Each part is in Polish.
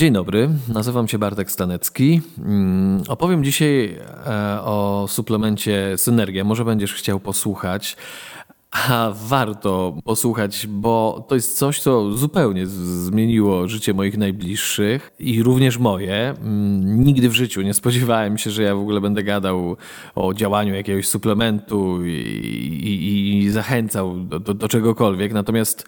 Dzień dobry, nazywam się Bartek Stanecki. Mm, opowiem dzisiaj e, o suplemencie Synergia. Może będziesz chciał posłuchać. A warto posłuchać, bo to jest coś, co zupełnie zmieniło życie moich najbliższych i również moje. Mm, nigdy w życiu nie spodziewałem się, że ja w ogóle będę gadał o działaniu jakiegoś suplementu i, i, i zachęcał do, do, do czegokolwiek. Natomiast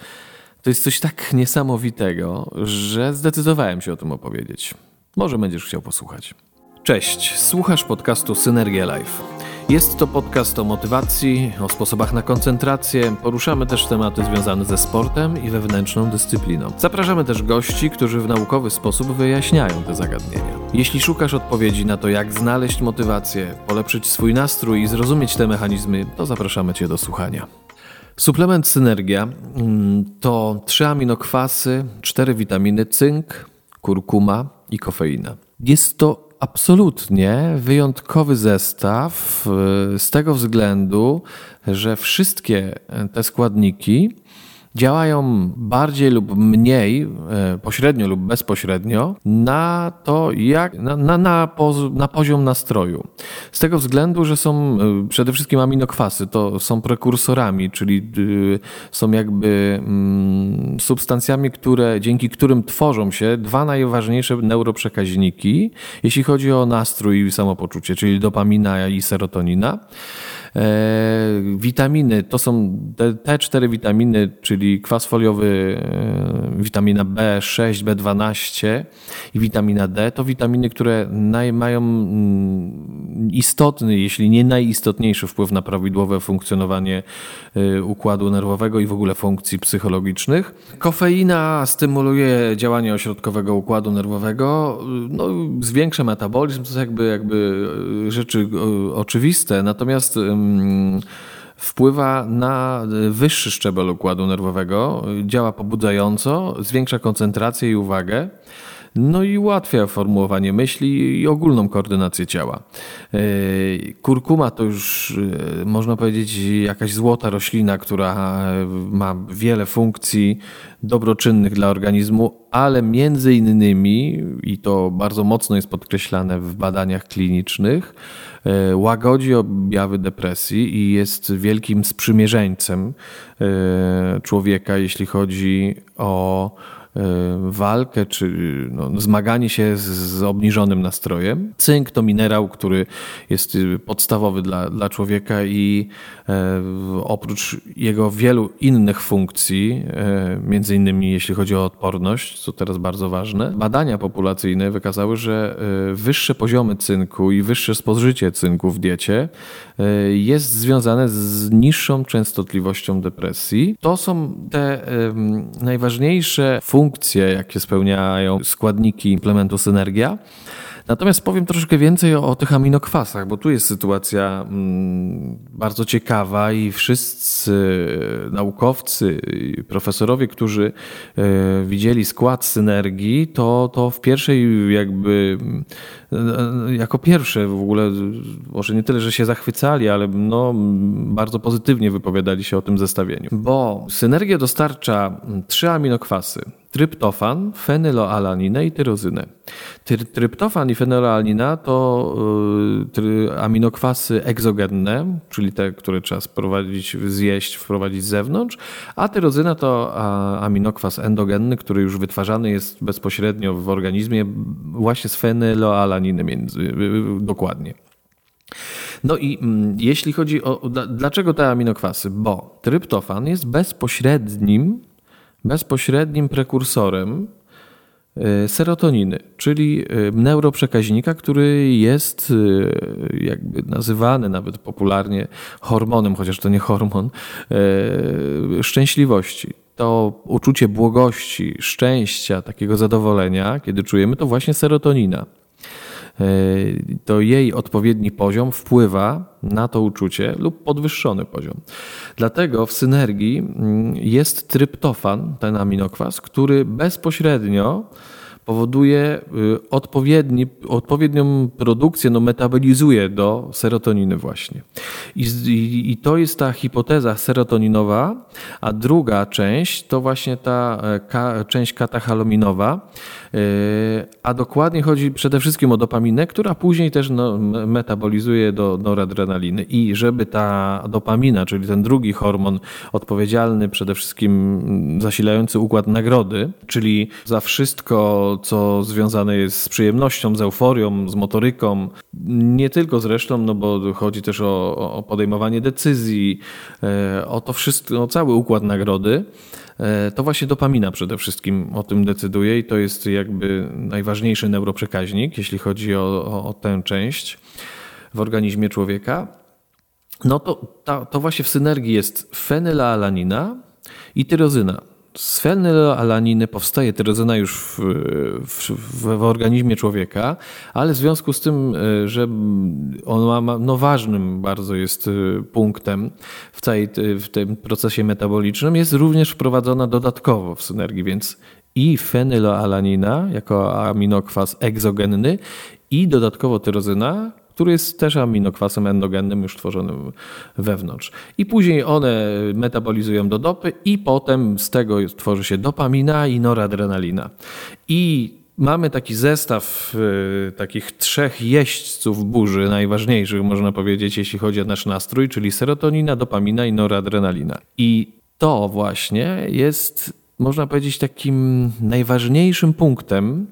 to jest coś tak niesamowitego, że zdecydowałem się o tym opowiedzieć. Może będziesz chciał posłuchać. Cześć, słuchasz podcastu Synergia Life. Jest to podcast o motywacji, o sposobach na koncentrację. Poruszamy też tematy związane ze sportem i wewnętrzną dyscypliną. Zapraszamy też gości, którzy w naukowy sposób wyjaśniają te zagadnienia. Jeśli szukasz odpowiedzi na to, jak znaleźć motywację, polepszyć swój nastrój i zrozumieć te mechanizmy, to zapraszamy Cię do słuchania. Suplement Synergia mm, to trzy aminokwasy, cztery witaminy, cynk, kurkuma i kofeina. Jest to absolutnie wyjątkowy zestaw y, z tego względu, że wszystkie te składniki działają bardziej lub mniej, e, pośrednio lub bezpośrednio, na to, jak, na, na, na, poz, na poziom nastroju. Z tego względu, że są e, przede wszystkim aminokwasy, to są prekursorami, czyli e, są jakby mm, substancjami, które, dzięki którym tworzą się dwa najważniejsze neuroprzekaźniki, jeśli chodzi o nastrój i samopoczucie, czyli dopamina i serotonina. E, witaminy to są te, te cztery witaminy, czyli kwas foliowy, e, witamina B6, B12 i witamina D. To witaminy, które naj, mają mm, istotny, jeśli nie najistotniejszy wpływ na prawidłowe funkcjonowanie e, układu nerwowego i w ogóle funkcji psychologicznych. Kofeina stymuluje działanie ośrodkowego układu nerwowego, no, zwiększa metabolizm, to jest jakby, jakby rzeczy oczywiste, natomiast wpływa na wyższy szczebel układu nerwowego, działa pobudzająco, zwiększa koncentrację i uwagę. No i ułatwia formułowanie myśli i ogólną koordynację ciała. E, kurkuma to już e, można powiedzieć jakaś złota roślina, która ma wiele funkcji dobroczynnych dla organizmu, ale między innymi, i to bardzo mocno jest podkreślane w badaniach klinicznych, e, łagodzi objawy depresji i jest wielkim sprzymierzeńcem człowieka, jeśli chodzi o E, walkę czy no, zmaganie się z, z, obniżonym nastrojem. Cynk to minerał, który jest y, podstawowy dla, dla człowieka i e, oprócz jego wielu innych funkcji, e, między innymi jeśli chodzi o odporność, co teraz bardzo ważne, badania populacyjne wykazały, że e, wyższe poziomy cynku i wyższe spożycie cynku w diecie e, jest związane z niższą częstotliwością depresji. To są te najważniejsze funkcje, funkcje, jakie spełniają składniki implementu Synergia. Natomiast powiem troszkę więcej o, tych aminokwasach, bo tu jest sytuacja mm, bardzo ciekawa i wszyscy naukowcy, profesorowie, którzy y, widzieli skład synergii, to, to w pierwszej jakby y, jako pierwsze w ogóle, może nie tyle, że się zachwycali, ale no, bardzo pozytywnie wypowiadali się o tym zestawieniu. Bo synergia dostarcza trzy aminokwasy tryptofan, fenyloalaninę i tyrozynę. Tryptofan i fenyloalanina to y, aminokwasy egzogenne, czyli te, które trzeba sprowadzić, zjeść, wprowadzić z zewnątrz, a tyrozyna to aminokwas endogenny, który już wytwarzany jest bezpośrednio w organizmie właśnie z fenyloalaniny między, y, y, dokładnie. No i mm, jeśli chodzi o dlaczego te aminokwasy? Bo tryptofan jest bezpośrednim bezpośrednim prekursorem serotoniny, czyli e, neuroprzekaźnika, który jest e, jakby nazywany nawet popularnie hormonem, chociaż to nie hormon, szczęśliwości. To uczucie błogości, szczęścia, takiego zadowolenia, kiedy czujemy, to właśnie serotonina. E, to jej odpowiedni poziom wpływa na to uczucie lub podwyższony poziom. Dlatego w synergii mm, jest tryptofan, ten aminokwas, który bezpośrednio powoduje y, odpowiedni, odpowiednią produkcję, no metabolizuje do serotoniny właśnie. I, i, to jest ta hipoteza serotoninowa, a druga część to właśnie ta e, ka, część katachalominowa, e, a dokładnie chodzi przede wszystkim o dopaminę, która później też no, metabolizuje do noradrenaliny. I żeby ta dopamina, czyli ten drugi hormon odpowiedzialny przede wszystkim zasilający układ nagrody, czyli za wszystko, co związane jest z przyjemnością, z euforią, z motoryką, nie tylko zresztą, no bo chodzi też o, o podejmowanie decyzji, e, o to wszystko, o cały układ nagrody, e, to właśnie dopamina przede wszystkim o tym decyduje i to jest jakby najważniejszy neuroprzekaźnik, jeśli chodzi o, o, o tę część w organizmie człowieka. No to, to właśnie w synergii jest fenylalanina i tyrozyna z powstaje tyrozyna już w, w, w, organizmie człowieka, ale w związku z tym, e, że on ma, no ważnym bardzo jest e, punktem w, całej, w tym procesie metabolicznym, jest również wprowadzona dodatkowo w synergii, więc i fenylalanina jako aminokwas egzogenny i dodatkowo tyrozyna, który jest też aminokwasem endogennym już tworzonym wewnątrz. I później one metabolizują do dopy i potem z tego tworzy się dopamina i noradrenalina. I mamy taki zestaw y, takich trzech jeźdźców burzy, najważniejszych można powiedzieć, jeśli chodzi o nasz nastrój, czyli serotonina, dopamina i noradrenalina. I to właśnie jest, można powiedzieć, takim najważniejszym punktem,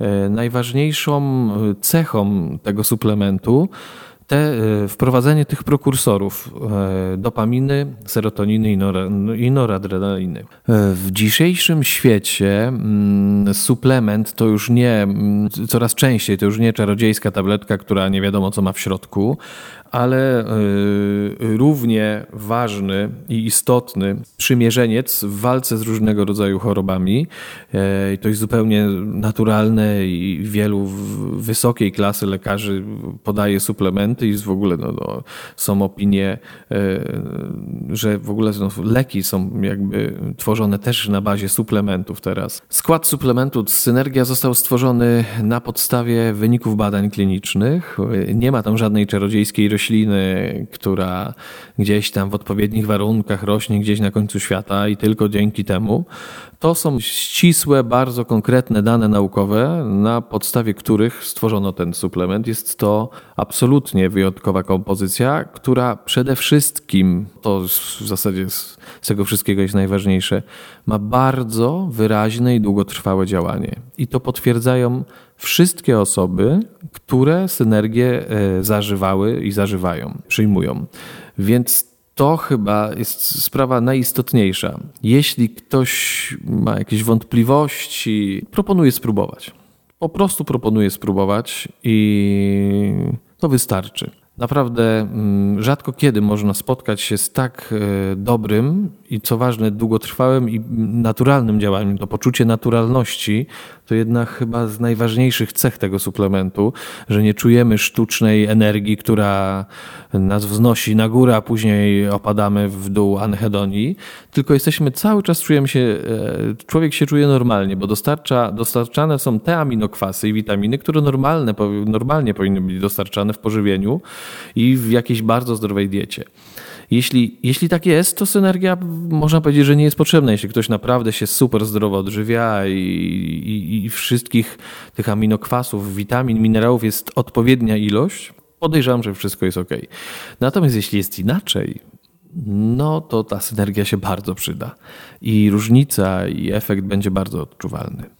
E, najważniejszą e, cechą tego suplementu te, e, wprowadzenie tych prekursorów dopaminy, serotoniny i noradrenaliny. W dzisiejszym świecie mm, suplement to już nie, mm, coraz częściej to już nie czarodziejska tabletka, która nie wiadomo co ma w środku, ale y, równie ważny i istotny przymierzeniec w walce z różnego rodzaju chorobami. E, to jest zupełnie naturalne i wielu wysokiej klasy lekarzy podaje suplementy i w ogóle no, no, są opinie, e, że w ogóle no, leki są jakby tworzone też na bazie suplementów teraz. Skład suplementu Synergia został stworzony na podstawie wyników badań klinicznych. Nie ma tam żadnej czarodziejskiej rośliny, która gdzieś tam w odpowiednich warunkach rośnie gdzieś na końcu świata i tylko dzięki temu. To są ścisłe, bardzo konkretne dane naukowe, na podstawie których stworzono ten suplement. Jest to absolutnie wyjątkowa kompozycja, która przede wszystkim, to w zasadzie z tego wszystkiego jest najważniejsze, ma bardzo wyraźne i długotrwałe działanie. I to potwierdzają wszystkie osoby, które synergię e, zażywały i zażywają, przyjmują. Więc to chyba jest sprawa najistotniejsza. Jeśli ktoś ma jakieś wątpliwości, proponuję spróbować. Po prostu proponuję spróbować i to wystarczy. Naprawdę mm, rzadko kiedy można spotkać się z tak e, dobrym i co ważne, długotrwałym i naturalnym działaniem. To poczucie naturalności to jedna chyba z najważniejszych cech tego suplementu, że nie czujemy sztucznej energii, która nas wznosi na górę, a później opadamy w dół anhedonii, tylko jesteśmy cały czas czujemy się, e, człowiek się czuje normalnie, bo dostarcza, dostarczane są te aminokwasy i witaminy, które normalne, normalnie powinny być dostarczane w pożywieniu i w jakiejś bardzo zdrowej diecie. Jeśli, jeśli tak jest, to synergia można powiedzieć, że nie jest potrzebna. Jeśli ktoś naprawdę się super zdrowo odżywia i, i, i wszystkich tych aminokwasów, witamin, minerałów jest odpowiednia ilość, podejrzewam, że wszystko jest ok. Natomiast jeśli jest inaczej, no to ta synergia się bardzo przyda i różnica i efekt będzie bardzo odczuwalny.